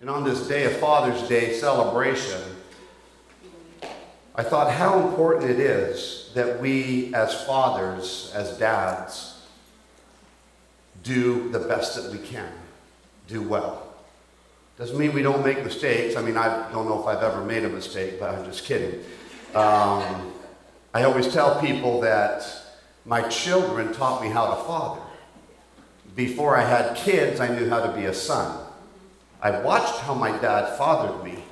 And on this day of Father's Day celebration, I thought how important it is that we, as fathers, as dads, do the best that we can, do well. Doesn't mean we don't make mistakes. I mean, I don't know if I've ever made a mistake, but I'm just kidding. Um, I always tell people that my children taught me how to father. Before I had kids, I knew how to be a son. I watched how my dad fathered me.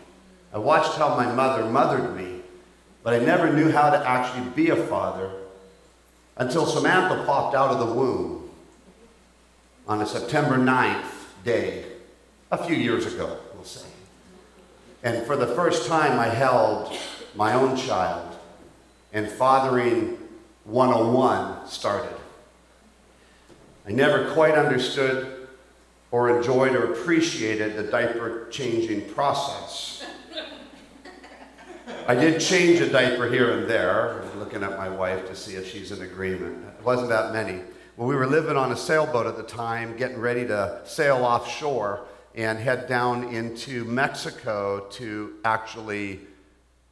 I watched how my mother mothered me. But I never knew how to actually be a father until Samantha popped out of the womb on a September 9th day, a few years ago, we'll say. And for the first time, I held my own child, and Fathering 101 started. I never quite understood or enjoyed or appreciated the diaper changing process. I did change a diaper here and there, looking at my wife to see if she's in agreement. It wasn't that many. Well, we were living on a sailboat at the time, getting ready to sail offshore and head down into Mexico to actually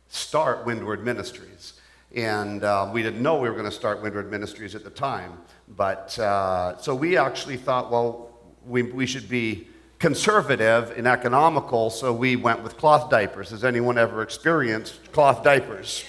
start Windward Ministries. And uh, we didn't know we were going to start Windward Ministries at the time. But uh, so we actually thought, well, we, we should be conservative and economical, so we went with cloth diapers. Has anyone ever experienced cloth diapers?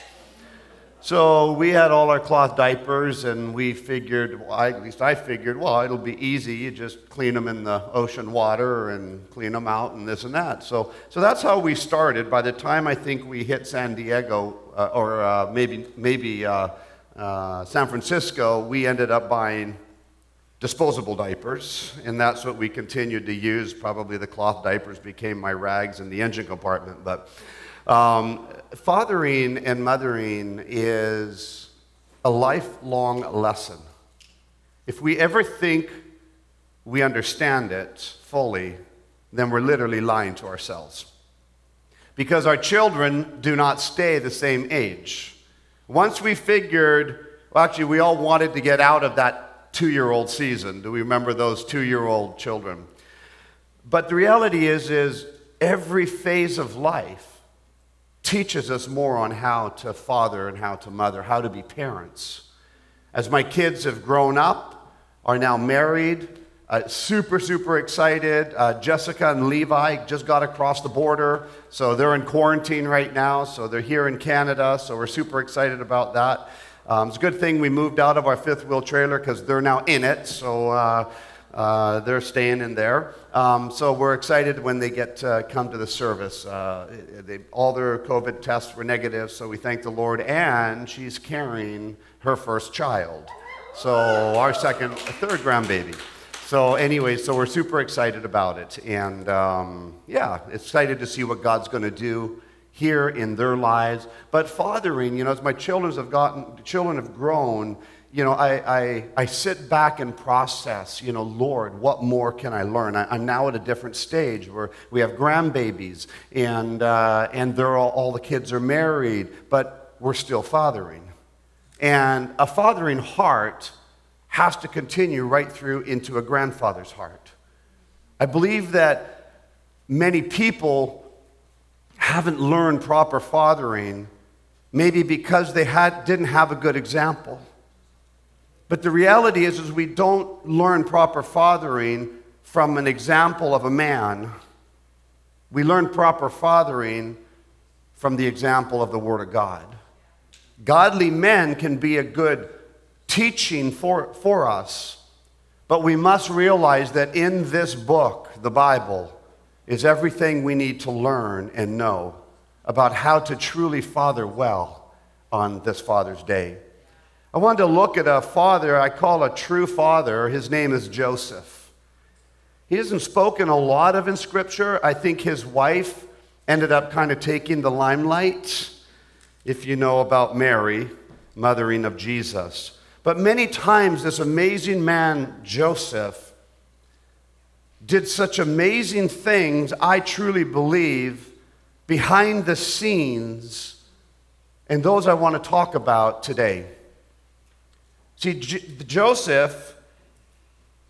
So we had all our cloth diapers, and we figured, well, I, at least I figured, well, it'll be easy. You just clean them in the ocean water and clean them out and this and that. So, so that's how we started. By the time I think we hit San Diego, uh, or uh, maybe, maybe uh, uh San Francisco, we ended up buying disposable diapers, and that's what we continued to use. Probably the cloth diapers became my rags in the engine compartment. But um, fathering and mothering is a lifelong lesson. If we ever think we understand it fully, then we're literally lying to ourselves. Because our children do not stay the same age. Once we figured, well, actually, we all wanted to get out of that two year old season. Do we remember those two year old children? But the reality is, is every phase of life teaches us more on how to father and how to mother, how to be parents. As my kids have grown up, are now married, uh, super, super excited. Uh, Jessica and Levi just got across the border, so they're in quarantine right now. So they're here in Canada, so we're super excited about that. Um, it's a good thing we moved out of our fifth wheel trailer because they're now in it, so uh, uh, they're staying in there. Um, so we're excited when they get to come to the service. Uh, they, all their COVID tests were negative, so we thank the Lord. And she's carrying her first child, so our second, third grandbaby. So, anyway, so we're super excited about it. And um, yeah, excited to see what God's going to do here in their lives. But fathering, you know, as my children have gotten, children have grown, you know, I, I, I sit back and process, you know, Lord, what more can I learn? I, am now at a different stage where we have grandbabies and, uh, and they're all, all the kids are married, but we're still fathering. And a fathering heart has to continue right through into a grandfather's heart. I believe that many people haven't learned proper fathering, maybe because they had, didn't have a good example. But the reality is, is we don't learn proper fathering from an example of a man. We learn proper fathering from the example of the Word of God. Godly men can be a good teaching for, for us, but we must realize that in this book, the Bible, is everything we need to learn and know about how to truly father well on this Father's Day. I wanted to look at a father I call a true father. His name is Joseph. He isn't spoken a lot of in Scripture. I think his wife ended up kind of taking the limelight, if you know about Mary, mothering of Jesus. But many times, this amazing man, Joseph, did such amazing things, I truly believe, behind the scenes, and those I want to talk about today. See, J- Joseph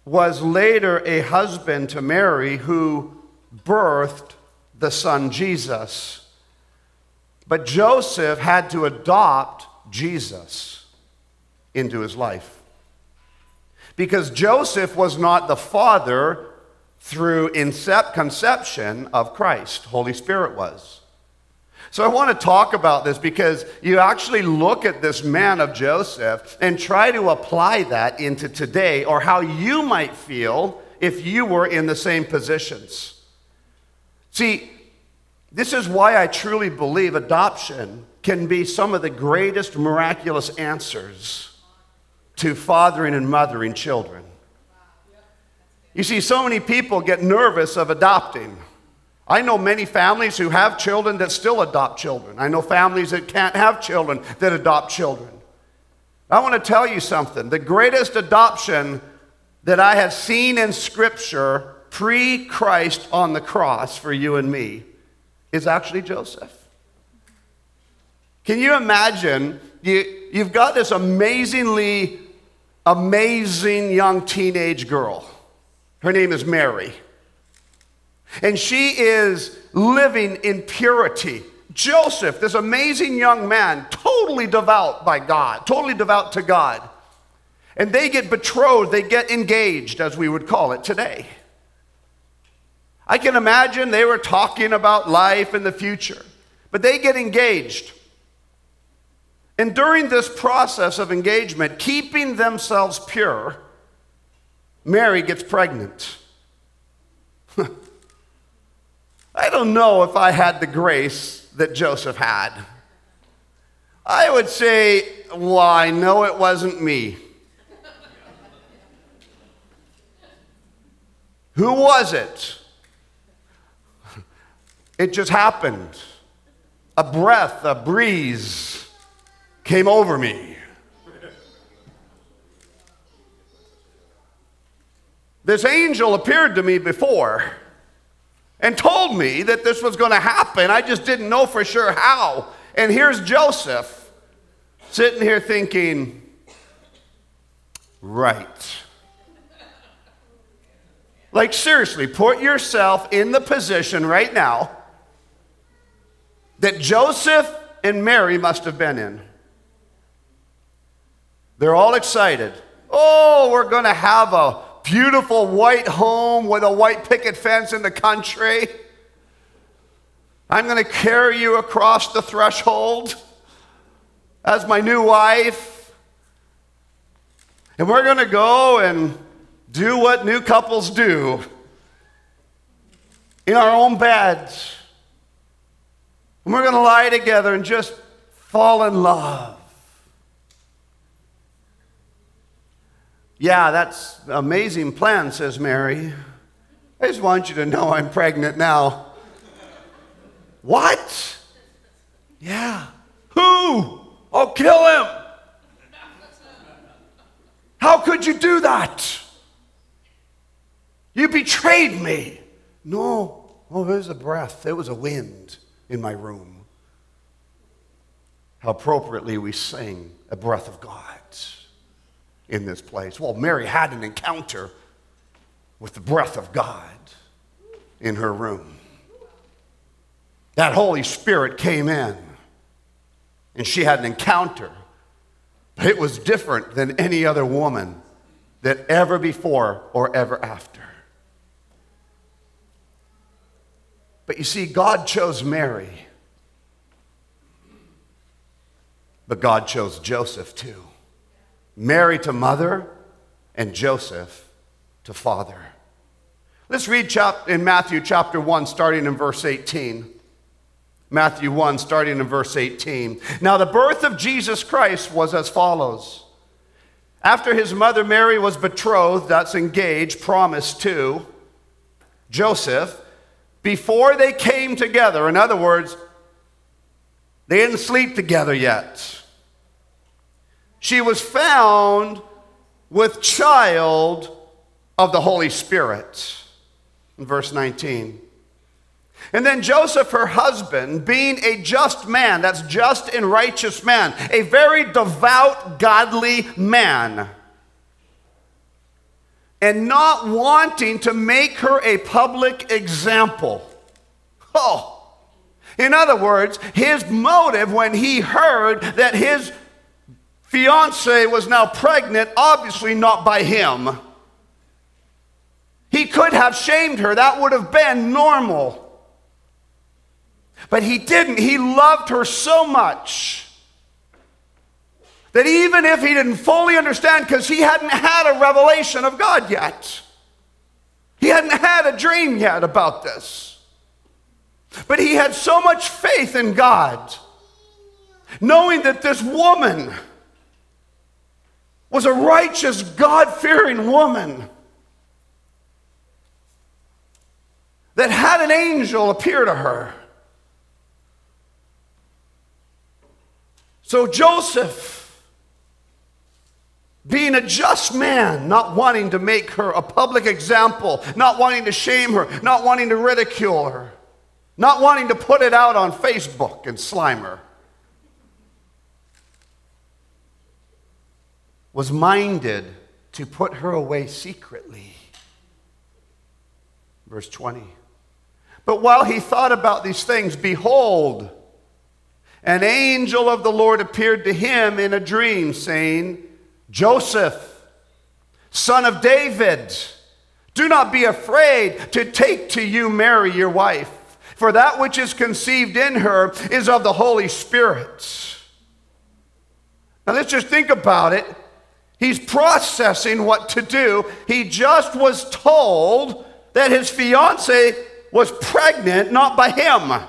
was later a husband to Mary who birthed the son Jesus. But Joseph had to adopt Jesus into his life. Because Joseph was not the father through incep- conception of Christ, Holy Spirit was. So I want to talk about this because you actually look at this man of Joseph and try to apply that into today or how you might feel if you were in the same positions. See, this is why I truly believe adoption can be some of the greatest miraculous answers to fathering and mothering children. You see, so many people get nervous of adopting. I know many families who have children that still adopt children. I know families that can't have children that adopt children. I want to tell you something. The greatest adoption that I have seen in Scripture pre Christ on the cross for you and me is actually Joseph. Can you imagine? You, you've got this amazingly amazing young teenage girl. Her name is Mary. And she is living in purity. Joseph, this amazing young man, totally devout by God, totally devout to God. And they get betrothed, they get engaged, as we would call it today. I can imagine they were talking about life and the future, but they get engaged. And during this process of engagement, keeping themselves pure, Mary gets pregnant. I don't know if I had the grace that Joseph had. I would say, well, I know it wasn't me. Who was it? It just happened. A breath, a breeze came over me. This angel appeared to me before and told me that this was going to happen. I just didn't know for sure how. And here's Joseph sitting here thinking, right. Like, seriously, put yourself in the position right now that Joseph and Mary must have been in. They're all excited. Oh, we're going to have a beautiful white home with a white picket fence in the country. I'm going to carry you across the threshold as my new wife. And we're going to go and do what new couples do in our own beds. And we're going to lie together and just fall in love. Yeah, that's amazing plan, says Mary. I just want you to know I'm pregnant now. what? Yeah. Who? I'll kill him. How could you do that? You betrayed me. No. Oh, it was a breath. It was a wind in my room. How appropriately we sing a breath of God in this place. Well, Mary had an encounter with the breath of God in her room. That Holy Spirit came in and she had an encounter. It was different than any other woman that ever before or ever after. But you see, God chose Mary, but God chose Joseph too. Mary to mother, and Joseph to father. Let's read in Matthew chapter 1, starting in verse 18. Matthew 1, starting in verse 18. Now, the birth of Jesus Christ was as follows. After his mother Mary was betrothed, that's engaged, promised to Joseph, before they came together, in other words, they didn't sleep together yet she was found with child of the Holy Spirit. In verse 19. And then Joseph, her husband, being a just man, that's just and righteous man, a very devout, godly man, and not wanting to make her a public example. Oh. In other words, his motive when he heard that his fiance was now pregnant, obviously not by him. He could have shamed her, that would have been normal. But he didn't. He loved her so much that even if he didn't fully understand, because he hadn't had a revelation of God yet, he hadn't had a dream yet about this. But he had so much faith in God, knowing that this woman was a righteous, God fearing woman that had an angel appear to her. So Joseph, being a just man, not wanting to make her a public example, not wanting to shame her, not wanting to ridicule her, not wanting to put it out on Facebook and slime was minded to put her away secretly. Verse 20. But while he thought about these things, behold, an angel of the Lord appeared to him in a dream, saying, Joseph, son of David, do not be afraid to take to you Mary, your wife, for that which is conceived in her is of the Holy Spirit. Now let's just think about it. He's processing what to do. He just was told that his fiance was pregnant, not by him.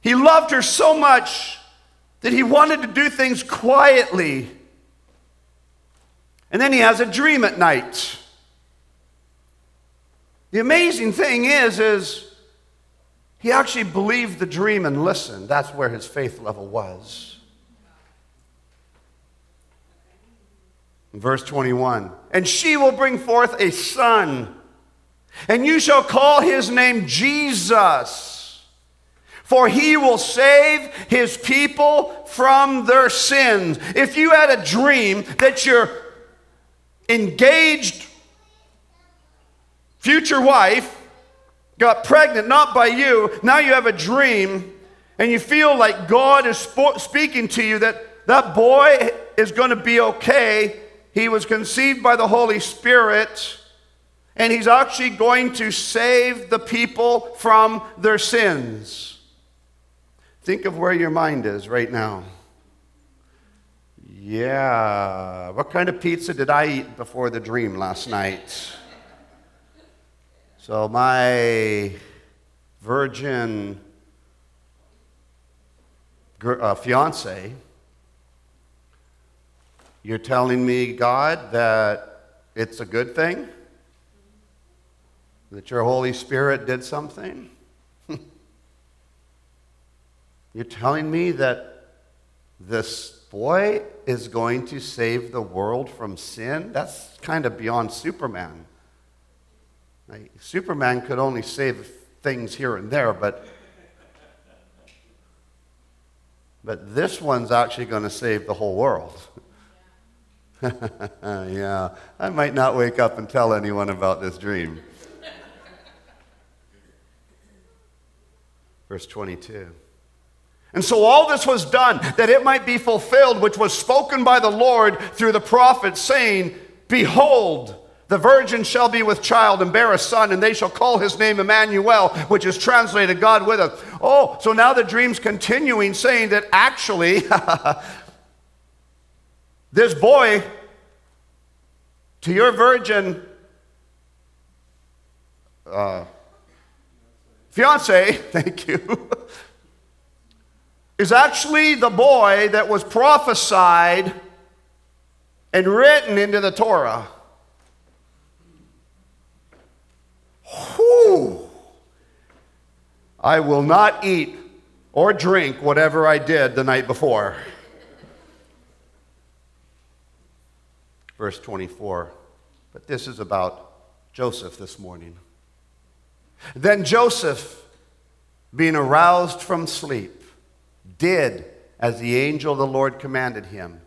He loved her so much that he wanted to do things quietly. And then he has a dream at night. The amazing thing is, is he actually believed the dream and listened. That's where his faith level was. Verse 21 And she will bring forth a son and you shall call his name Jesus, for he will save his people from their sins. If you had a dream that your engaged future wife got pregnant, not by you, now you have a dream and you feel like God is speaking to you that that boy is going to be okay. He was conceived by the Holy Spirit and he's actually going to save the people from their sins. Think of where your mind is right now. Yeah, what kind of pizza did I eat before the dream last night? So, my virgin uh, fiance, you're telling me, God, that it's a good thing? that your Holy Spirit did something? You're telling me that this boy is going to save the world from sin? That's kind of beyond Superman. Like, Superman could only save things here and there, but but this one's actually going to save the whole world. yeah, I might not wake up and tell anyone about this dream. Verse 22. And so all this was done that it might be fulfilled, which was spoken by the Lord through the prophet, saying, Behold, the virgin shall be with child and bear a son, and they shall call his name Emmanuel, which is translated God with us. Oh, so now the dream's continuing, saying that actually, this boy to your virgin uh, fiance, thank you, is actually the boy that was prophesied and written into the Torah. Whew. I will not eat or drink whatever I did the night before. Verse 24. But this is about Joseph this morning. Then Joseph, being aroused from sleep, did as the angel of the Lord commanded him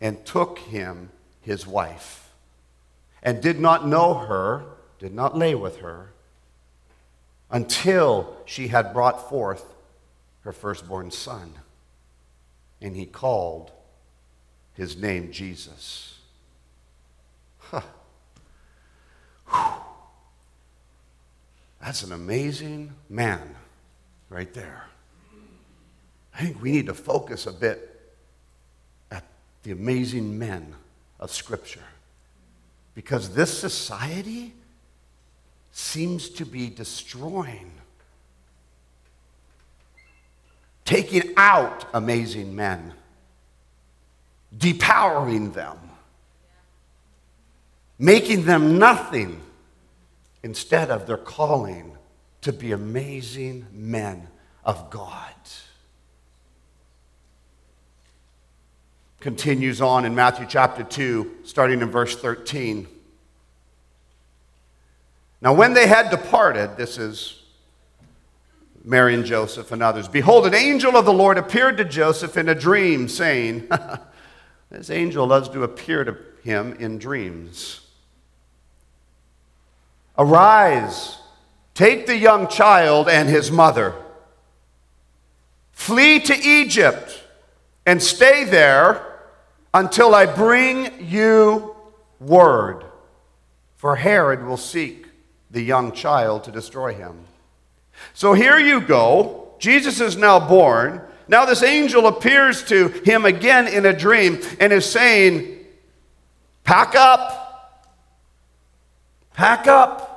and took him his wife and did not know her, did not lay with her until she had brought forth her firstborn son. And he called his name Jesus. Huh. That's an amazing man right there. I think we need to focus a bit at the amazing men of Scripture. Because this society seems to be destroying, taking out amazing men, depowering them, making them nothing instead of their calling to be amazing men of God. Continues on in Matthew chapter 2, starting in verse 13. Now, when they had departed, this is Mary and Joseph and others, behold, an angel of the Lord appeared to Joseph in a dream, saying, This angel loves to appear to him in dreams. Arise, take the young child and his mother, flee to Egypt, and stay there until I bring you word. For Herod will seek the young child to destroy him. So here you go. Jesus is now born. Now, this angel appears to him again in a dream and is saying, Pack up, pack up,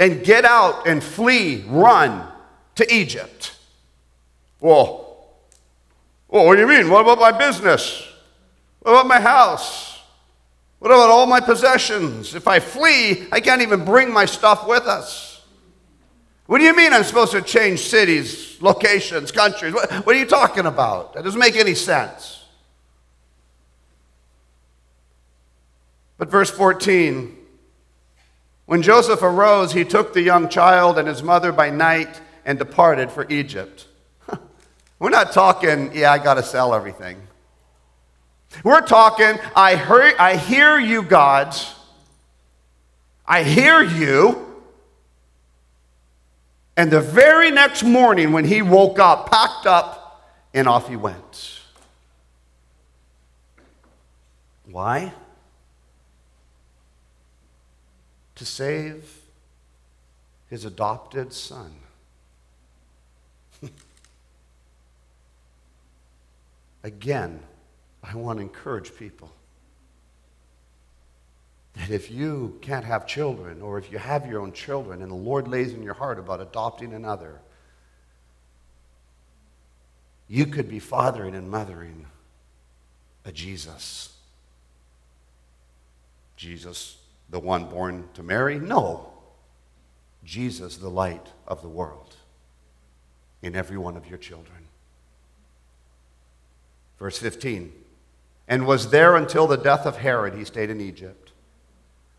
and get out and flee, run to Egypt. Well, well, what do you mean? What about my business? What about my house? What about all my possessions? If I flee, I can't even bring my stuff with us. What do you mean I'm supposed to change cities, locations, countries? What, what, are you talking about? That doesn't make any sense. But verse 14 When Joseph arose, he took the young child and his mother by night and departed for Egypt. We're not talking, yeah, I got to sell everything. We're talking, I, hear, I hear you, gods. I hear you. And the very next morning, when he woke up, packed up, and off he went. Why? To save his adopted son. Again, I want to encourage people that if you can't have children, or if you have your own children and the Lord lays in your heart about adopting another, you could be fathering and mothering a Jesus. Jesus, the one born to Mary? No. Jesus, the light of the world, in every one of your children. Verse 15 and was there until the death of Herod. He stayed in Egypt.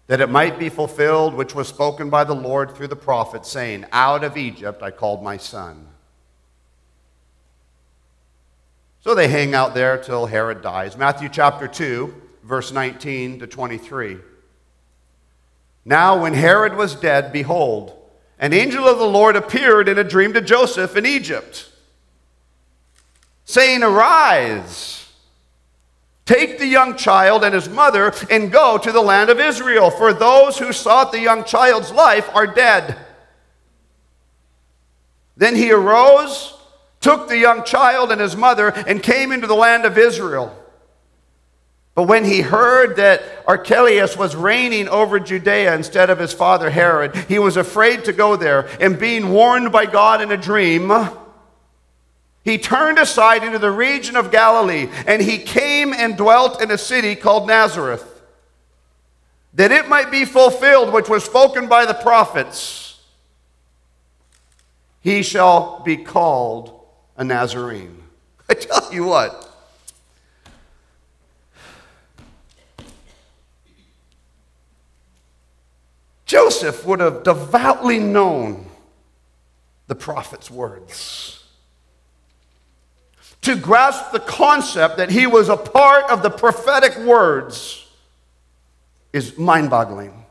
That it might be fulfilled, which was spoken by the Lord through the prophet, saying, Out of Egypt I called my son. So they hang out there till Herod dies. Matthew chapter 2, verse 19 to 23. Now, when Herod was dead, behold, an angel of the Lord appeared in a dream to Joseph in Egypt, saying, Arise Take the young child and his mother and go to the land of Israel, for those who sought the young child's life are dead. Then he arose, took the young child and his mother, and came into the land of Israel. But when he heard that Archelaus was reigning over Judea instead of his father Herod, he was afraid to go there, and being warned by God in a dream, he turned aside into the region of Galilee, and he came and dwelt in a city called Nazareth, that it might be fulfilled which was spoken by the prophets. He shall be called a Nazarene. I tell you what. Joseph would have devoutly known the prophet's words to grasp the concept that he was a part of the prophetic words is mind boggling.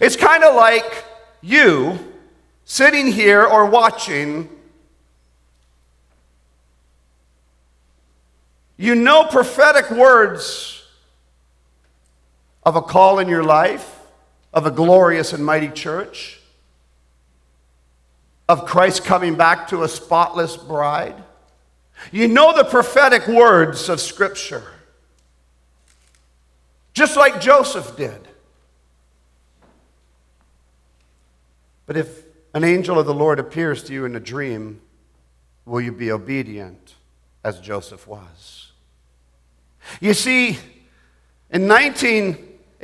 It's kind of like you sitting here or watching. You know prophetic words of a call in your life, of a glorious and mighty church, of Christ coming back to a spotless bride. You know the prophetic words of Scripture, just like Joseph did. But if an angel of the Lord appears to you in a dream, will you be obedient as Joseph was? You see, in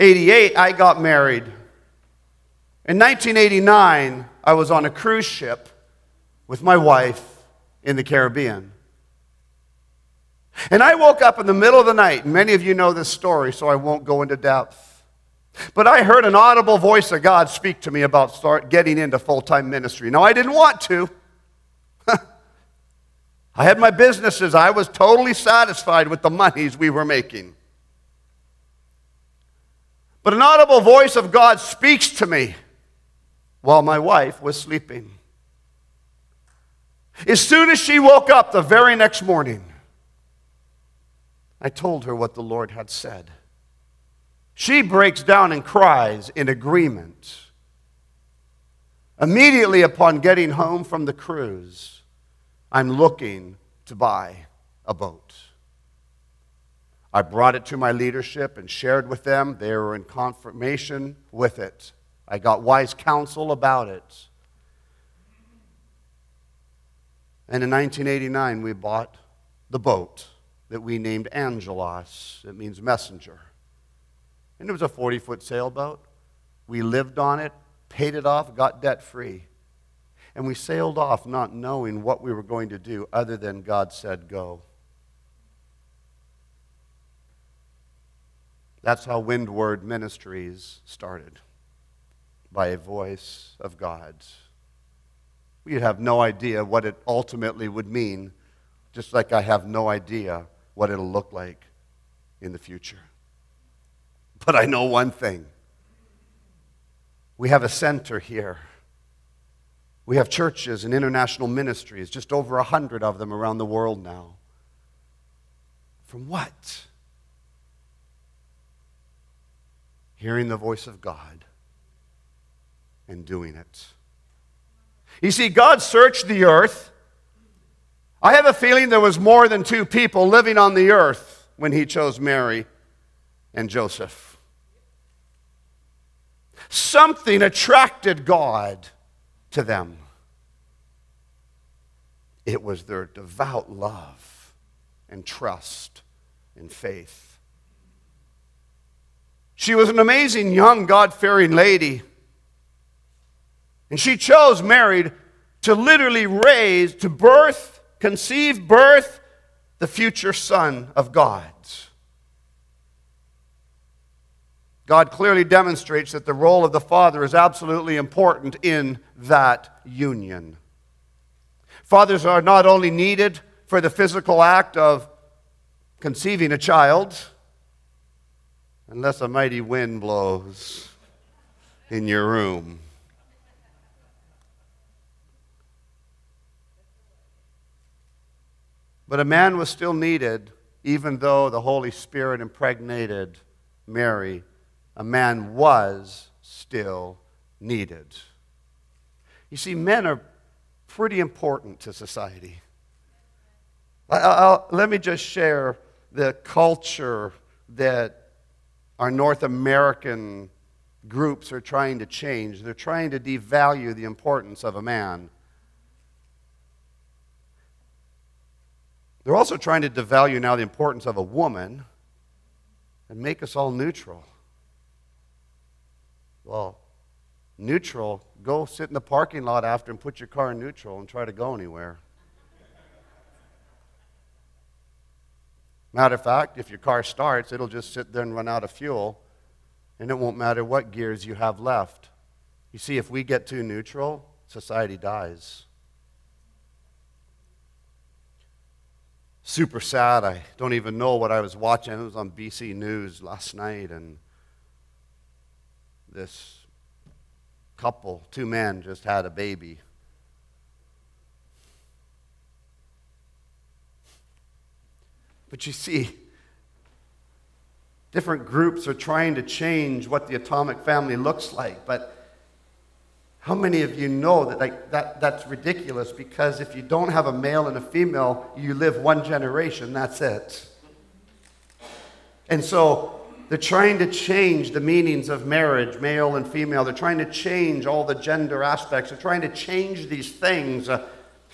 1988, I got married. In 1989, I was on a cruise ship with my wife in the Caribbean. And I woke up in the middle of the night. Many of you know this story, so I won't go into depth. But I heard an audible voice of God speak to me about start getting into full-time ministry. Now I didn't want to. I had my businesses. I was totally satisfied with the monies we were making. But an audible voice of God speaks to me while my wife was sleeping. As soon as she woke up the very next morning, I told her what the Lord had said. She breaks down and cries in agreement. Immediately upon getting home from the cruise, I'm looking to buy a boat. I brought it to my leadership and shared with them. They were in confirmation with it. I got wise counsel about it. And in 1989, we bought the boat that we named Angelos. It means messenger. And it was a 40 foot sailboat. We lived on it, paid it off, got debt free. And we sailed off not knowing what we were going to do other than God said, go. That's how Windward Ministries started by a voice of God's. We have no idea what it ultimately would mean, just like I have no idea what it'll look like in the future. But I know one thing we have a center here. We have churches and international ministries, just over a hundred of them around the world now. From what? Hearing the voice of God and doing it. You see, God searched the earth. I have a feeling there was more than two people living on the earth when he chose Mary and Joseph. Something attracted God to them. It was their devout love and trust and faith. She was an amazing young God fearing lady. And she chose married to literally raise, to birth, conceive, birth the future Son of God. God clearly demonstrates that the role of the father is absolutely important in that union. Fathers are not only needed for the physical act of conceiving a child, unless a mighty wind blows in your room. But a man was still needed, even though the Holy Spirit impregnated Mary a man was still needed. You see, men are pretty important to society. I'll, let me just share the culture that our North American groups are trying to change. They're trying to devalue the importance of a man. They're also trying to devalue now the importance of a woman and make us all neutral. Well, neutral, go sit in the parking lot after and put your car in neutral and try to go anywhere. Matter of fact, if your car starts, it'll just sit there and run out of fuel, and it won't matter what gears you have left. You see, if we get too neutral, society dies. Super sad. I don't even know what I was watching. It was on BC News last night, and this couple, two men, just had a baby. But you see, different groups are trying to change what the atomic family looks like, but how many of you know that like that, that's ridiculous because if you don't have a male and a female, you live one generation, that's it. And so they're trying to change the meanings of marriage, male and female. They're trying to change all the gender aspects. They're trying to change these things uh,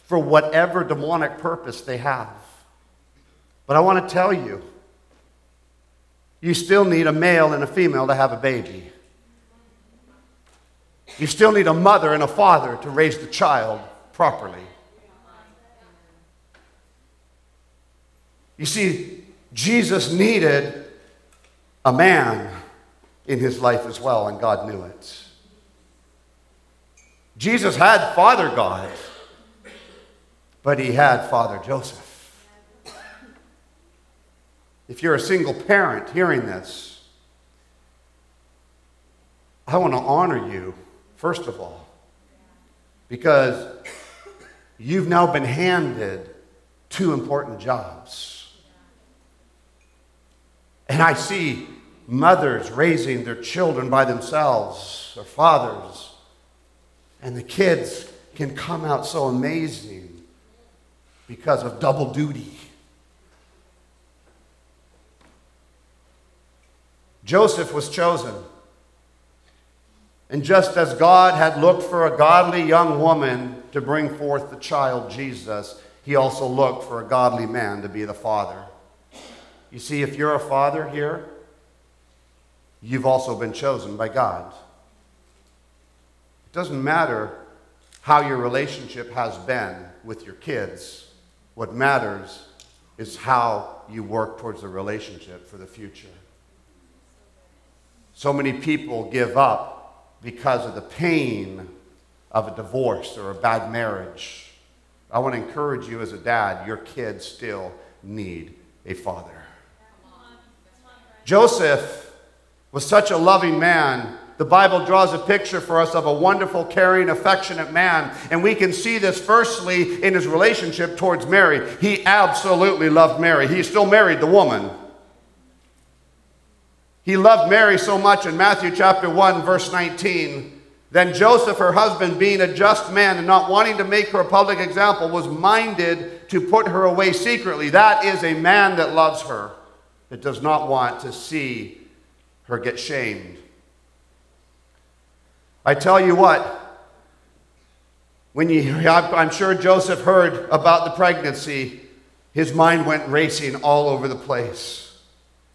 for whatever demonic purpose they have. But I want to tell you, you still need a male and a female to have a baby. You still need a mother and a father to raise the child properly. You see, Jesus needed a man in his life as well, and God knew it. Jesus had Father God, but he had Father Joseph. If you're a single parent hearing this, I want to honor you, first of all, because you've now been handed two important jobs. And I see mothers raising their children by themselves, or fathers, and the kids can come out so amazing because of double duty. Joseph was chosen. And just as God had looked for a godly young woman to bring forth the child Jesus, he also looked for a godly man to be the father. You see, if you're a father here, you've also been chosen by God. It doesn't matter how your relationship has been with your kids, what matters is how you work towards the relationship for the future. So many people give up because of the pain of a divorce or a bad marriage. I want to encourage you as a dad, your kids still need a father. Joseph was such a loving man. The Bible draws a picture for us of a wonderful, caring, affectionate man. And we can see this firstly in his relationship towards Mary. He absolutely loved Mary. He still married the woman. He loved Mary so much in Matthew chapter 1, verse 19. Then Joseph, her husband, being a just man and not wanting to make her a public example, was minded to put her away secretly. That is a man that loves her that does not want to see her get shamed. I tell you what, when you, I'm sure Joseph heard about the pregnancy, his mind went racing all over the place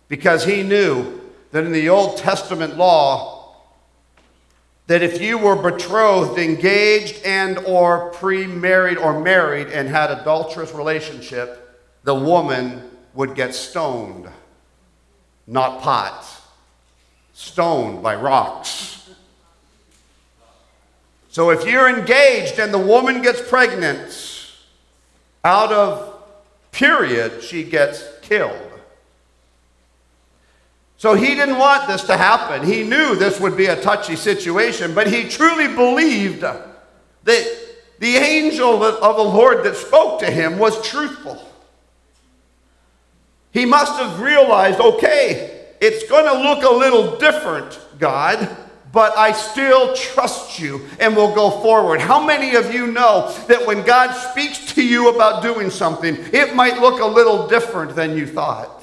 because he knew that in the Old Testament law, that if you were betrothed, engaged, and or pre-married or married and had adulterous relationship, the woman would get stoned not pots, stoned by rocks. So if you're engaged and the woman gets pregnant, out of period, she gets killed. So he didn't want this to happen. He knew this would be a touchy situation, but he truly believed that the angel of the Lord that spoke to him was truthful. He must have realized okay, it's going to look a little different, God, but I still trust you and will go forward. How many of you know that when God speaks to you about doing something, it might look a little different than you thought?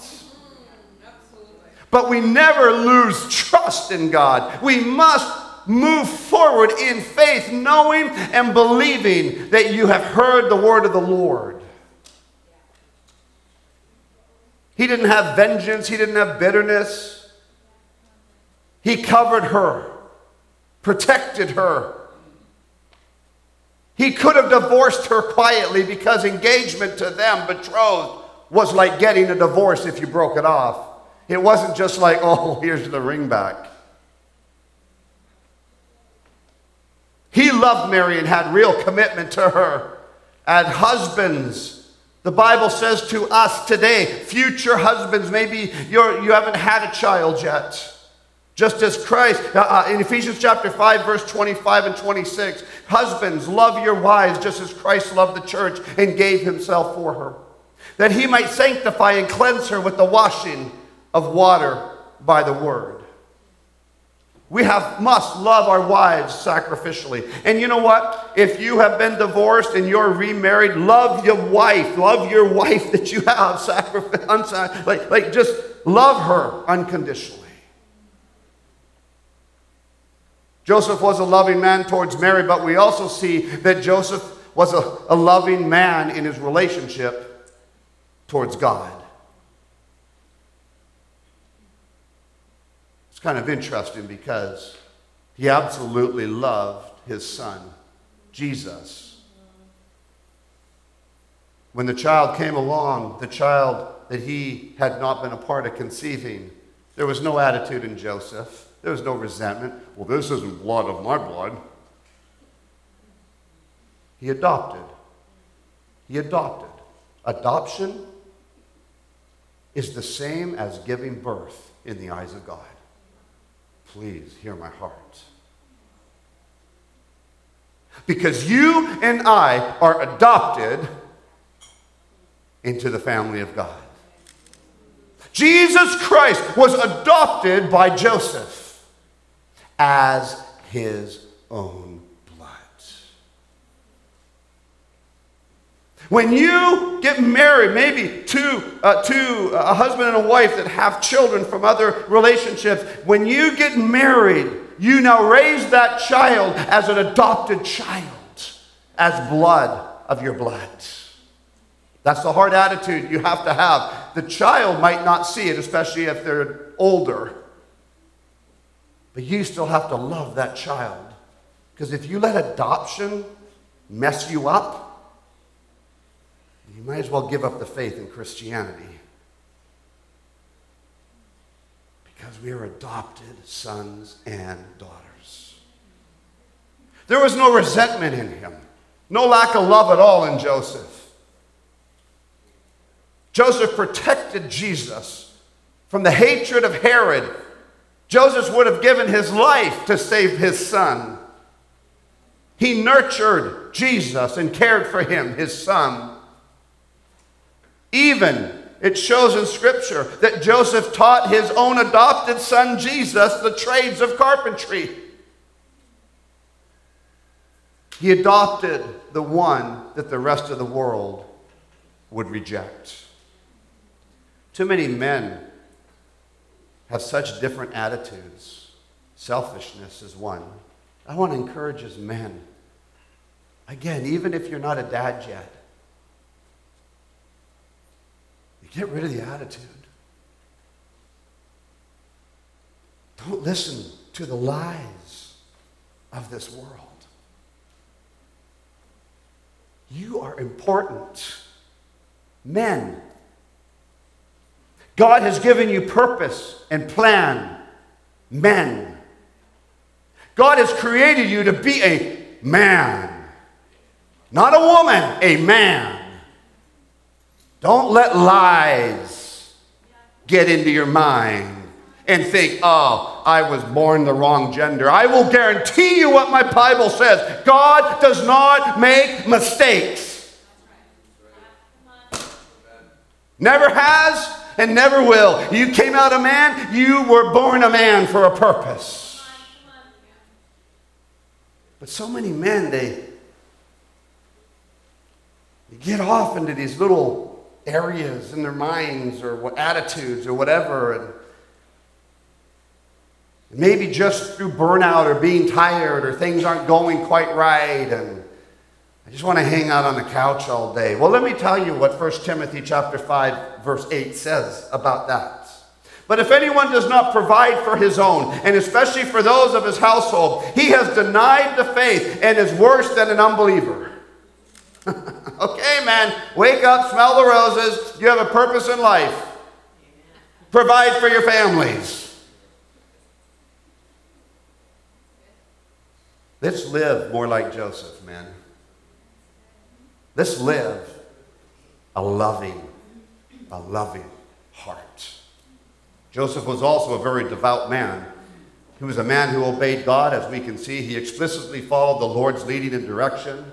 But we never lose trust in God. We must move forward in faith, knowing and believing that you have heard the word of the Lord. He didn't have vengeance, he didn't have bitterness. He covered her, protected her. He could have divorced her quietly because engagement to them, betrothed, was like getting a divorce if you broke it off. It wasn't just like, oh, here's the ring back. He loved Mary and had real commitment to her. And husbands, the Bible says to us today, future husbands, maybe you're, you haven't had a child yet. Just as Christ, uh, uh, in Ephesians chapter 5, verse 25 and 26, husbands, love your wives just as Christ loved the church and gave himself for her, that he might sanctify and cleanse her with the washing of water by the word. We have must love our wives sacrificially. And you know what? If you have been divorced and you're remarried, love your wife. Love your wife that you have sacrifice. Like, like just love her unconditionally. Joseph was a loving man towards Mary, but we also see that Joseph was a, a loving man in his relationship towards God. It's kind of interesting because he absolutely loved his son, Jesus. When the child came along, the child that he had not been a part of conceiving, there was no attitude in Joseph. There was no resentment. Well, this isn't blood of my blood. He adopted. He adopted. Adoption is the same as giving birth in the eyes of God. Please hear my heart. Because you and I are adopted into the family of God. Jesus Christ was adopted by Joseph as his own blood. When you get married, maybe to, uh, to a husband and a wife that have children from other relationships, when you get married, you now raise that child as an adopted child, as blood of your blood. That's the hard attitude you have to have. The child might not see it, especially if they're older. But you still have to love that child. Because if you let adoption mess you up, you might as well give up the faith in Christianity. Because we are adopted sons and daughters. There was no resentment in him, no lack of love at all in Joseph. Joseph protected Jesus from the hatred of Herod. Joseph would have given his life to save his son. He nurtured Jesus and cared for him, his son. Even it shows in Scripture that Joseph taught his own adopted son Jesus the trades of carpentry. He adopted the one that the rest of the world would reject. Too many men have such different attitudes. Selfishness is one. I want to encourage as men. Again, even if you're not a dad yet, Get rid of the attitude. Don't listen to the lies of this world. You are important. Men. God has given you purpose and plan. Men. God has created you to be a man. Not a woman, a man. Don't let lies get into your mind and think, oh, I was born the wrong gender. I will guarantee you what my Bible says God does not make mistakes. Never has and never will. You came out a man, you were born a man for a purpose. But so many men, they, they get off into these little areas in their minds or attitudes or whatever. And maybe just through burnout or being tired or things aren't going quite right and I just want to hang out on the couch all day. Well, let me tell you what 1 Timothy chapter 5 verse 8 says about that. But if anyone does not provide for his own, and especially for those of his household, he has denied the faith and is worse than an unbeliever. okay, man, wake up, smell the roses. You have a purpose in life. Provide for your families. Let's live more like Joseph, man. Let's live a loving, a loving heart. Joseph was also a very devout man. He was a man who obeyed God, as we can see. He explicitly followed the Lord's leading and direction.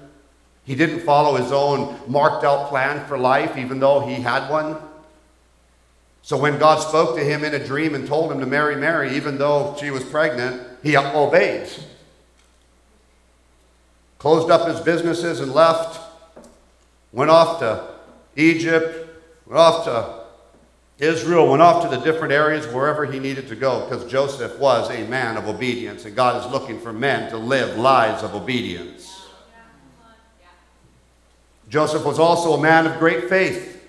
He didn't follow his own marked out plan for life, even though he had one. So when God spoke to him in a dream and told him to marry Mary, even though she was pregnant, he obeyed. Closed up his businesses and left. Went off to Egypt, went off to Israel went off to the different areas wherever he needed to go because Joseph was a man of obedience, and God is looking for men to live lives of obedience. Joseph was also a man of great faith.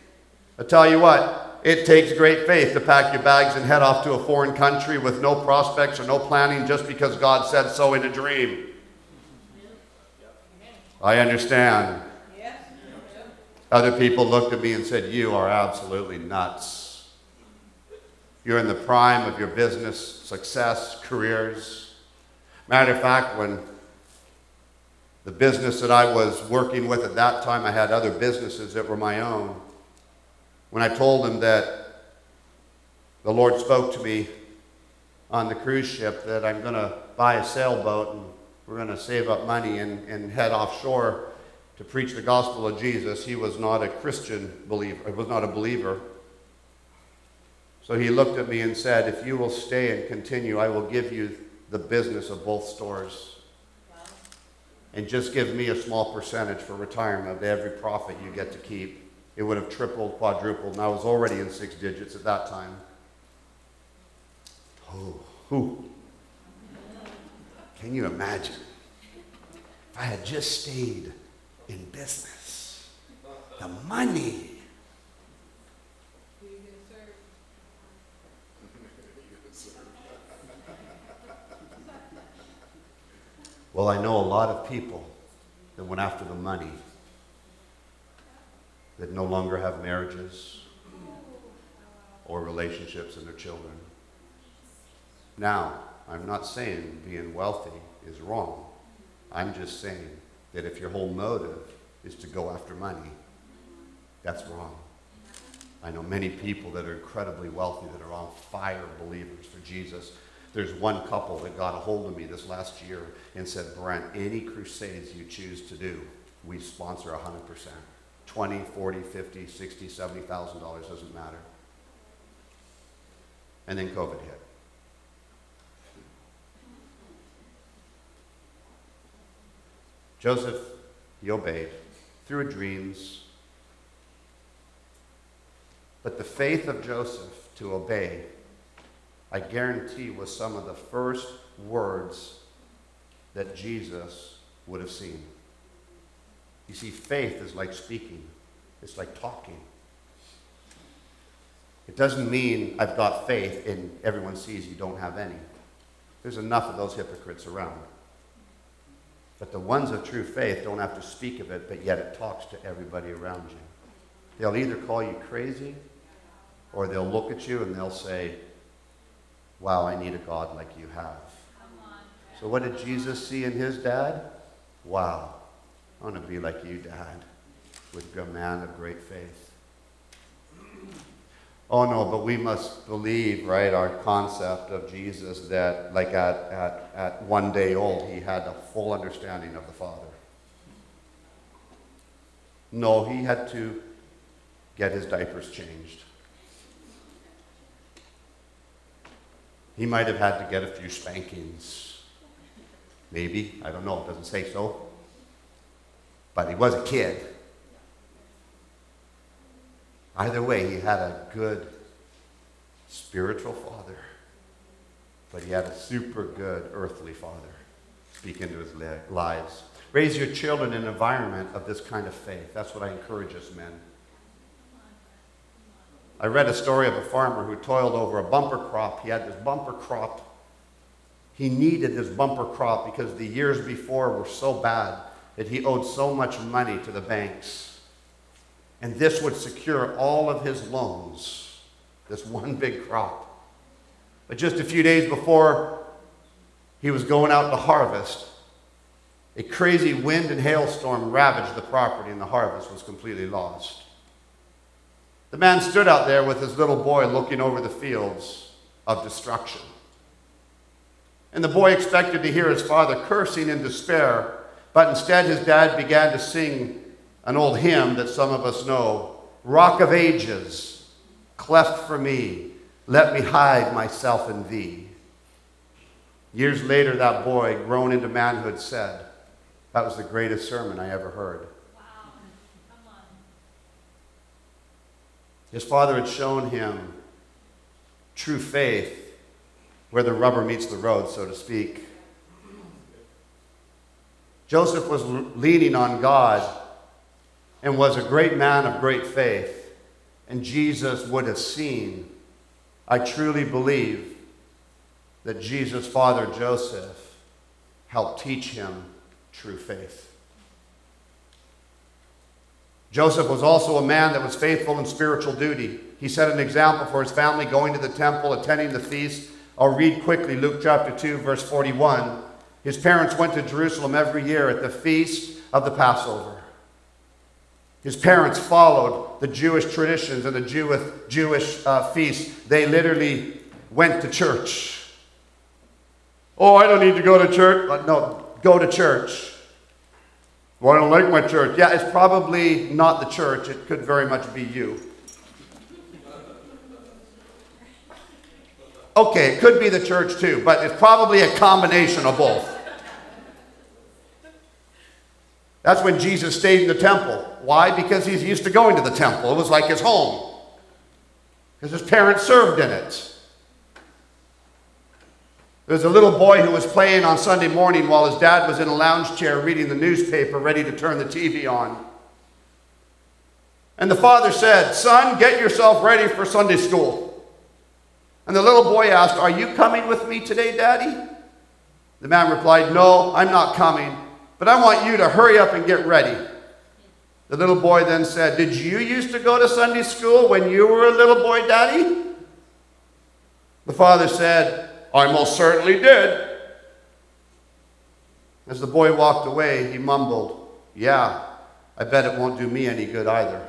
I tell you what, it takes great faith to pack your bags and head off to a foreign country with no prospects or no planning just because God said so in a dream. I understand. Other people looked at me and said, You are absolutely nuts. You're in the prime of your business success, careers. Matter of fact, when the business that I was working with at that time, I had other businesses that were my own. When I told them that the Lord spoke to me on the cruise ship that I'm going to buy a sailboat and we're going to save up money and, and head offshore to preach the gospel of Jesus, he was not a Christian believer. He was not a believer. So he looked at me and said, If you will stay and continue, I will give you the business of both stores. And just give me a small percentage for retirement of every profit you get to keep. It would have tripled, quadrupled, and I was already in six digits at that time. Oh, who? Can you imagine? If I had just stayed in business, the money Well, I know a lot of people that went after the money that no longer have marriages or relationships in their children. Now, I'm not saying being wealthy is wrong. I'm just saying that if your whole motive is to go after money, that's wrong. I know many people that are incredibly wealthy that are on fire believers for Jesus there's one couple that got a hold of me this last year and said, Brent, any crusades you choose to do, we sponsor 100%. 20, 40, 50, 60, 70,000 dollars doesn't matter. And then COVID hit. Joseph, he obeyed through dreams. But the faith of Joseph to obey I guarantee was some of the first words that Jesus would have seen. You see, faith is like speaking, it's like talking. It doesn't mean I've got faith and everyone sees you don't have any. There's enough of those hypocrites around. But the ones of true faith don't have to speak of it, but yet it talks to everybody around you. They'll either call you crazy or they'll look at you and they'll say, Wow, I need a God like you have. So, what did Jesus see in his dad? Wow, I want to be like you, Dad, with a man of great faith. Oh no, but we must believe, right, our concept of Jesus that, like at, at, at one day old, he had a full understanding of the Father. No, he had to get his diapers changed. He might have had to get a few spankings. Maybe. I don't know. It doesn't say so. But he was a kid. Either way, he had a good spiritual father, but he had a super good earthly father speak into his lives. Raise your children in an environment of this kind of faith. That's what I encourage us men. I read a story of a farmer who toiled over a bumper crop. He had this bumper crop. He needed this bumper crop because the years before were so bad that he owed so much money to the banks. And this would secure all of his loans, this one big crop. But just a few days before he was going out to harvest, a crazy wind and hailstorm ravaged the property, and the harvest was completely lost. The man stood out there with his little boy looking over the fields of destruction. And the boy expected to hear his father cursing in despair, but instead his dad began to sing an old hymn that some of us know Rock of Ages, cleft for me, let me hide myself in thee. Years later, that boy, grown into manhood, said, That was the greatest sermon I ever heard. His father had shown him true faith where the rubber meets the road, so to speak. Joseph was leaning on God and was a great man of great faith. And Jesus would have seen, I truly believe, that Jesus' father Joseph helped teach him true faith. Joseph was also a man that was faithful in spiritual duty. He set an example for his family going to the temple, attending the feast. I'll read quickly Luke chapter 2, verse 41. His parents went to Jerusalem every year at the feast of the Passover. His parents followed the Jewish traditions and the Jewish, Jewish uh, feasts. They literally went to church. Oh, I don't need to go to church. Uh, no, go to church. Well, I don't like my church. Yeah, it's probably not the church. It could very much be you. Okay, it could be the church too, but it's probably a combination of both. That's when Jesus stayed in the temple. Why? Because he's used to going to the temple. It was like his home. Because his parents served in it. There was a little boy who was playing on Sunday morning while his dad was in a lounge chair reading the newspaper, ready to turn the TV on. And the father said, Son, get yourself ready for Sunday school. And the little boy asked, Are you coming with me today, Daddy? The man replied, No, I'm not coming, but I want you to hurry up and get ready. The little boy then said, Did you used to go to Sunday school when you were a little boy, Daddy? The father said, I most certainly did. As the boy walked away, he mumbled, Yeah, I bet it won't do me any good either.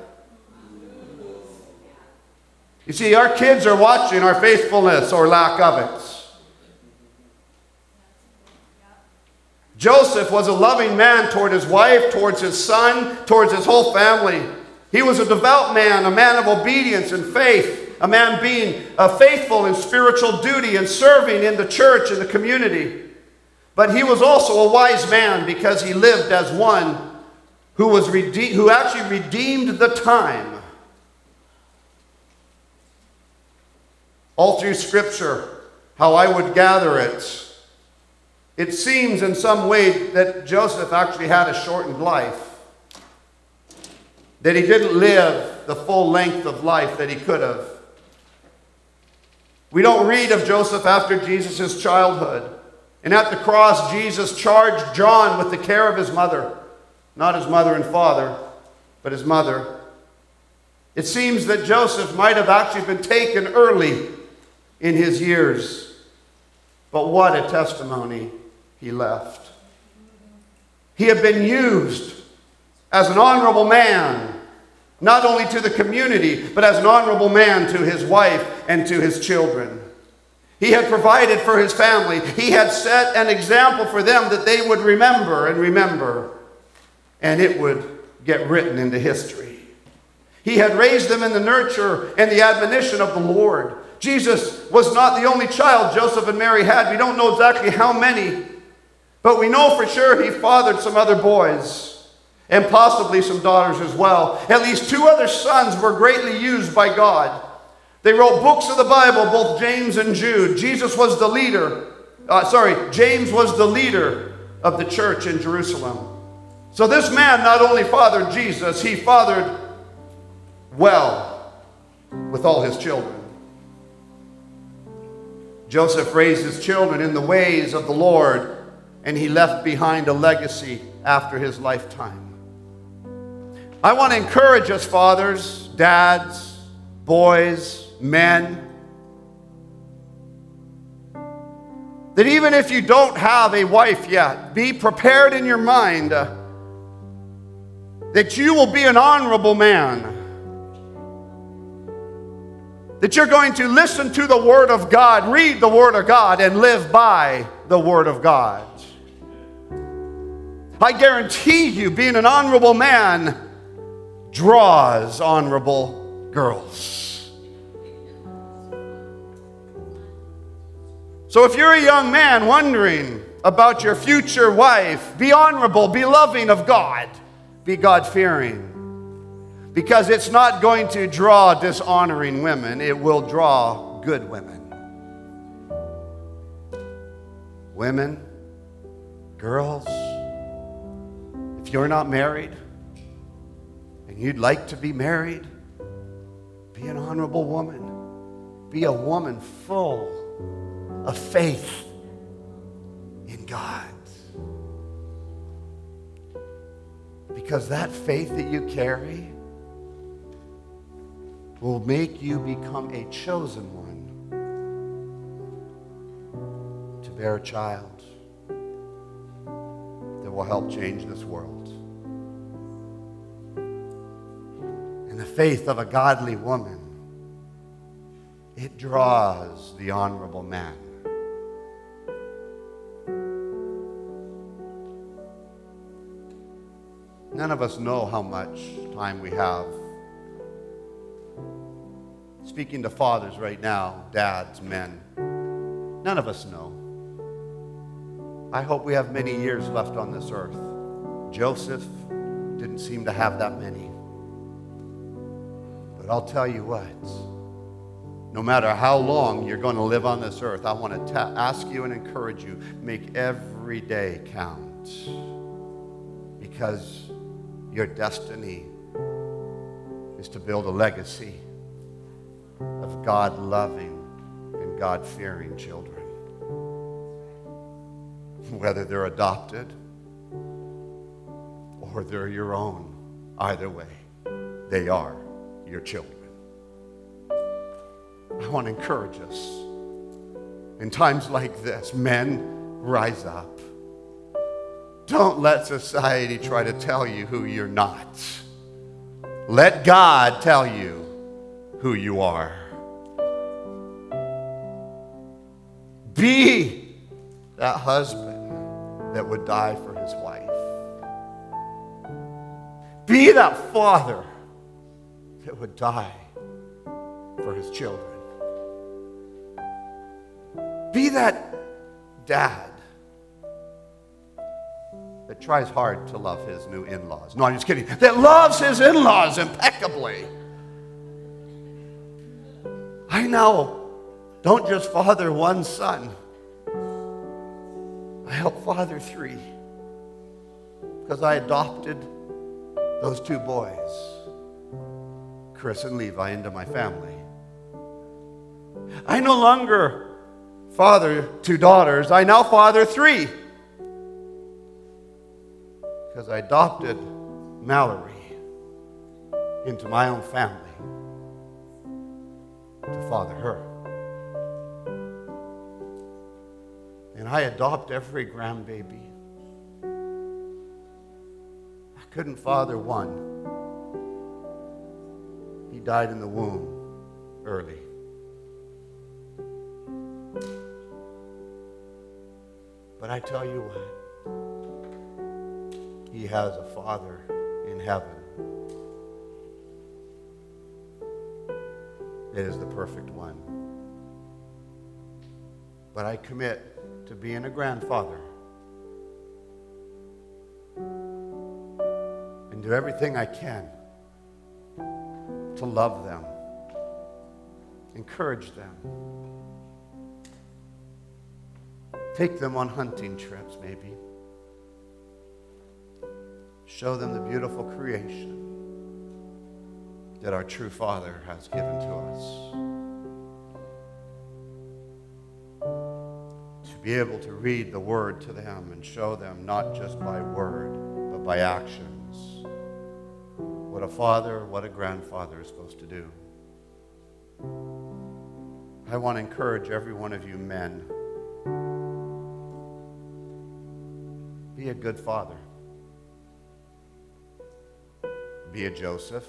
You see, our kids are watching our faithfulness or lack of it. Joseph was a loving man toward his wife, towards his son, towards his whole family. He was a devout man, a man of obedience and faith a man being uh, faithful in spiritual duty and serving in the church and the community. But he was also a wise man because he lived as one who, was rede- who actually redeemed the time. All through Scripture, how I would gather it, it seems in some way that Joseph actually had a shortened life. That he didn't live the full length of life that he could have. We don't read of Joseph after Jesus' childhood. And at the cross, Jesus charged John with the care of his mother. Not his mother and father, but his mother. It seems that Joseph might have actually been taken early in his years. But what a testimony he left. He had been used as an honorable man not only to the community, but as an honorable man to his wife and to his children. He had provided for his family. He had set an example for them that they would remember and remember, and it would get written into history. He had raised them in the nurture and the admonition of the Lord. Jesus was not the only child Joseph and Mary had. We don't know exactly how many, but we know for sure he fathered some other boys and possibly some daughters as well. At least two other sons were greatly used by God. They wrote books of the Bible, both James and Jude. Jesus was the leader. Uh, sorry, James was the leader of the church in Jerusalem. So this man not only fathered Jesus, he fathered well with all his children. Joseph raised his children in the ways of the Lord, and he left behind a legacy after his lifetime. I want to encourage us, fathers, dads, boys, men, that even if you don't have a wife yet, be prepared in your mind uh, that you will be an honorable man. That you're going to listen to the Word of God, read the Word of God, and live by the Word of God. I guarantee you, being an honorable man draws honorable girls. So if you're a young man wondering about your future wife, be honorable, be loving of God, be God fearing. Because it's not going to draw dishonoring women, it will draw good women. Women, girls, if you're not married and you'd like to be married, be an honorable woman. Be a woman full of faith in God. Because that faith that you carry will make you become a chosen one to bear a child that will help change this world. And the faith of a godly woman, it draws the honorable man. None of us know how much time we have. Speaking to fathers right now, dads, men, none of us know. I hope we have many years left on this earth. Joseph didn't seem to have that many. But I'll tell you what, no matter how long you're going to live on this earth, I want to ta- ask you and encourage you make every day count. Because your destiny is to build a legacy of God loving and God fearing children. Whether they're adopted or they're your own, either way, they are your children. I want to encourage us. In times like this, men, rise up. Don't let society try to tell you who you're not. Let God tell you who you are. Be that husband that would die for his wife. Be that father that would die for his children. Be that dad that tries hard to love his new in laws. No, I'm just kidding. That loves his in laws impeccably. I know. Don't just father one son. I help father three because I adopted those two boys, Chris and Levi, into my family. I no longer father two daughters, I now father three because I adopted Mallory into my own family to father her. And I adopt every grandbaby. I couldn't father one. He died in the womb early. But I tell you what, he has a Father in heaven that is the perfect one. But I commit to being a grandfather and do everything I can to love them, encourage them, take them on hunting trips, maybe, show them the beautiful creation that our true Father has given to us. To be able to read the word to them and show them not just by word, but by actions. What a father, what a grandfather is supposed to do. I want to encourage every one of you men be a good father, be a Joseph.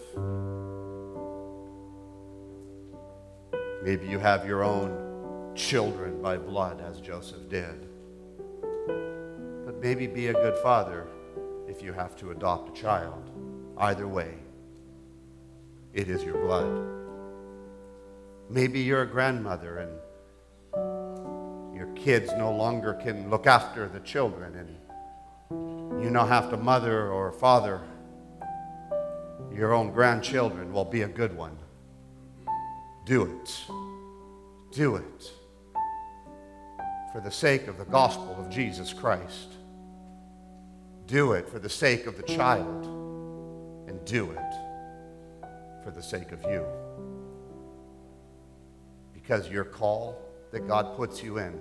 Maybe you have your own children by blood, as Joseph did. But maybe be a good father if you have to adopt a child. Either way, it is your blood. Maybe you're a grandmother and your kids no longer can look after the children and you now have to mother or father your own grandchildren. will be a good one. Do it. Do it for the sake of the gospel of Jesus Christ. Do it for the sake of the child, and do it for the sake of you. Because your call that God puts you in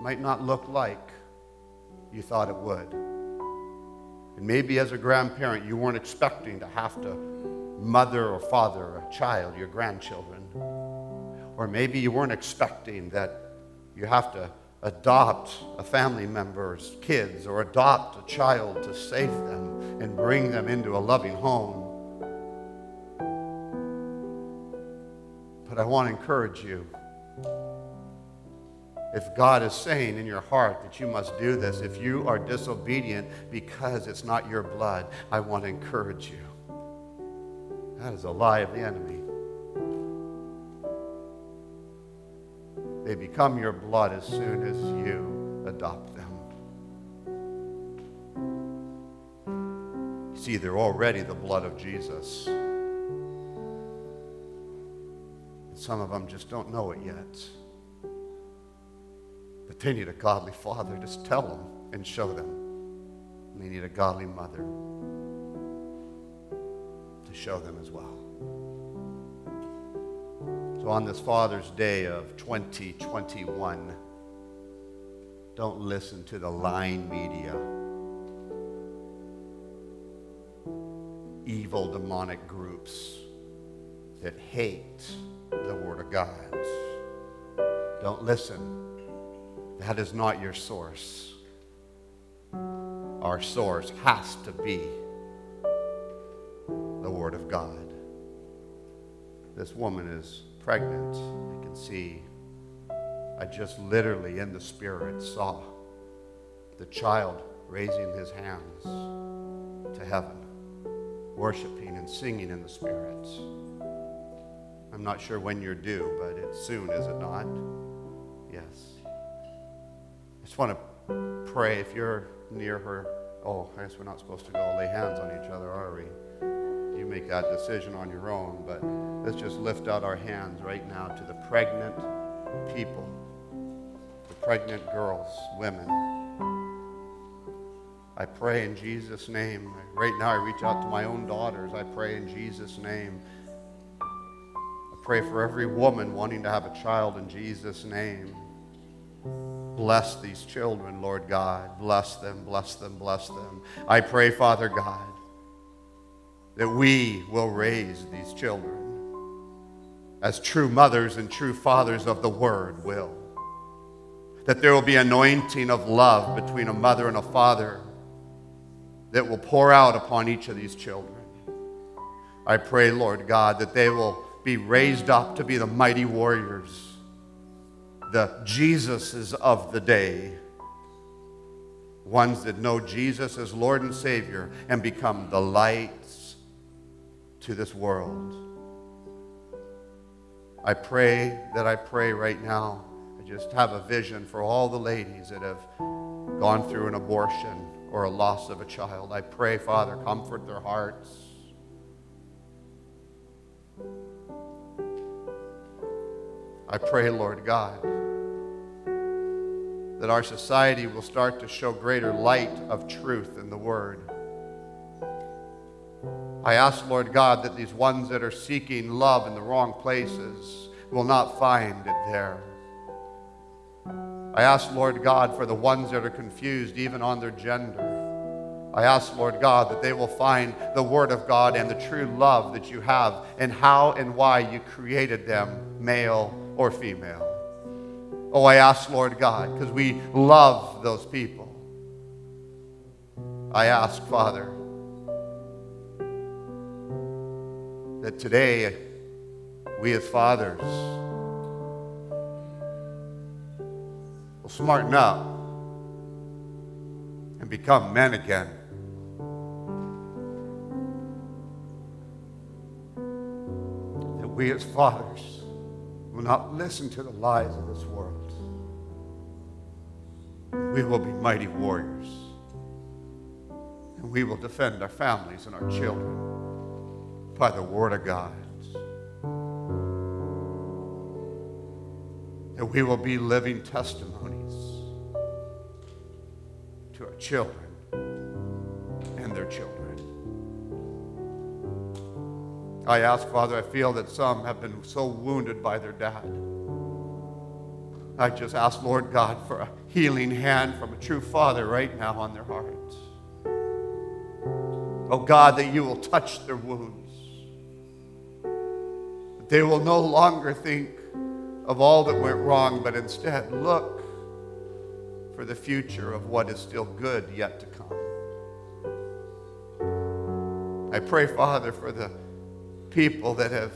might not look like you thought it would. And maybe as a grandparent, you weren't expecting to have to mother or father a child, your grandchildren. Or maybe you weren't expecting that you have to adopt a family member's kids or adopt a child to save them and bring them into a loving home. But I want to encourage you. If God is saying in your heart that you must do this, if you are disobedient because it's not your blood, I want to encourage you. That is a lie of the enemy. They become your blood as soon as you adopt them. You see, they're already the blood of Jesus. Some of them just don't know it yet. But they need a godly father. Just tell them and show them. And they need a godly mother to show them as well. So, on this Father's Day of 2021, don't listen to the lying media, evil demonic groups that hate the Word of God. Don't listen. That is not your source. Our source has to be the Word of God. This woman is pregnant. I can see. I just literally, in the spirit, saw the child raising his hands to heaven, worshiping and singing in the spirit. I'm not sure when you're due, but it's soon, is it not? Yes. I just want to pray if you're near her. Oh, I guess we're not supposed to go lay hands on each other, are we? You make that decision on your own, but let's just lift out our hands right now to the pregnant people, the pregnant girls, women. I pray in Jesus' name. Right now, I reach out to my own daughters. I pray in Jesus' name. I pray for every woman wanting to have a child in Jesus' name. Bless these children, Lord God. Bless them, bless them, bless them. I pray, Father God, that we will raise these children as true mothers and true fathers of the word will. That there will be anointing of love between a mother and a father that will pour out upon each of these children. I pray, Lord God, that they will be raised up to be the mighty warriors, the Jesuses of the day, ones that know Jesus as Lord and Savior and become the lights to this world. I pray that I pray right now. I just have a vision for all the ladies that have gone through an abortion or a loss of a child. I pray, Father, comfort their hearts. I pray, Lord God, that our society will start to show greater light of truth in the Word. I ask, Lord God, that these ones that are seeking love in the wrong places will not find it there. I ask, Lord God, for the ones that are confused even on their gender. I ask, Lord God, that they will find the Word of God and the true love that you have and how and why you created them, male or female. Oh, I ask, Lord God, because we love those people. I ask, Father, that today we as fathers will smarten up and become men again. That we as fathers will not listen to the lies of this world. We will be mighty warriors. And we will defend our families and our children by the Word of God. That we will be living testimonies to our children and their children. I ask, Father, I feel that some have been so wounded by their dad. I just ask, Lord God, for a healing hand from a true father right now on their hearts. Oh God, that you will touch their wounds. That they will no longer think of all that went wrong, but instead look for the future of what is still good yet to come. I pray, Father, for the people that have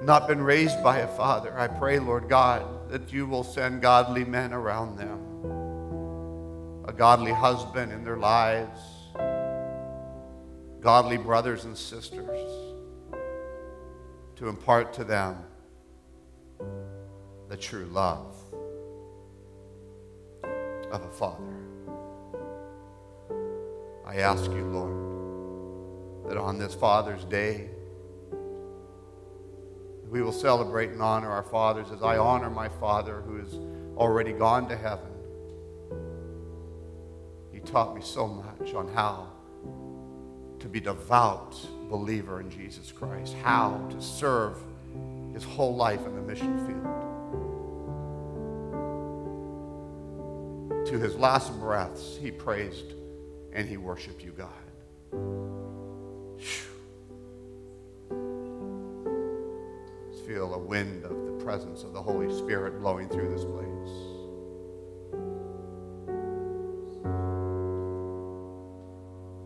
not been raised by a father. I pray, Lord God, that you will send godly men around them, a godly husband in their lives, godly brothers and sisters, to impart to them the true love of a father. I ask you, Lord, that on this Father's Day, we will celebrate and honor our fathers as I honor my father who is already gone to heaven. He taught me so much on how to be devout believer in Jesus Christ, how to serve his whole life in the mission field. To his last breaths, he praised and he worshiped you, God. Feel a wind of the presence of the Holy Spirit blowing through this place.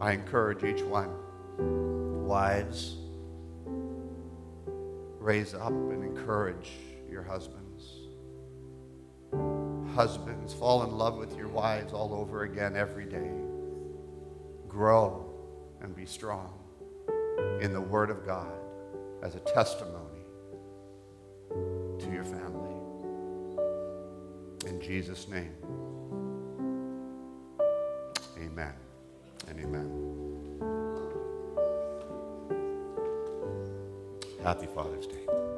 I encourage each one, wives, raise up and encourage your husbands. Husbands, fall in love with your wives all over again every day. Grow and be strong in the Word of God as a testimony to your family. In Jesus' name, amen and amen. Happy Father's Day.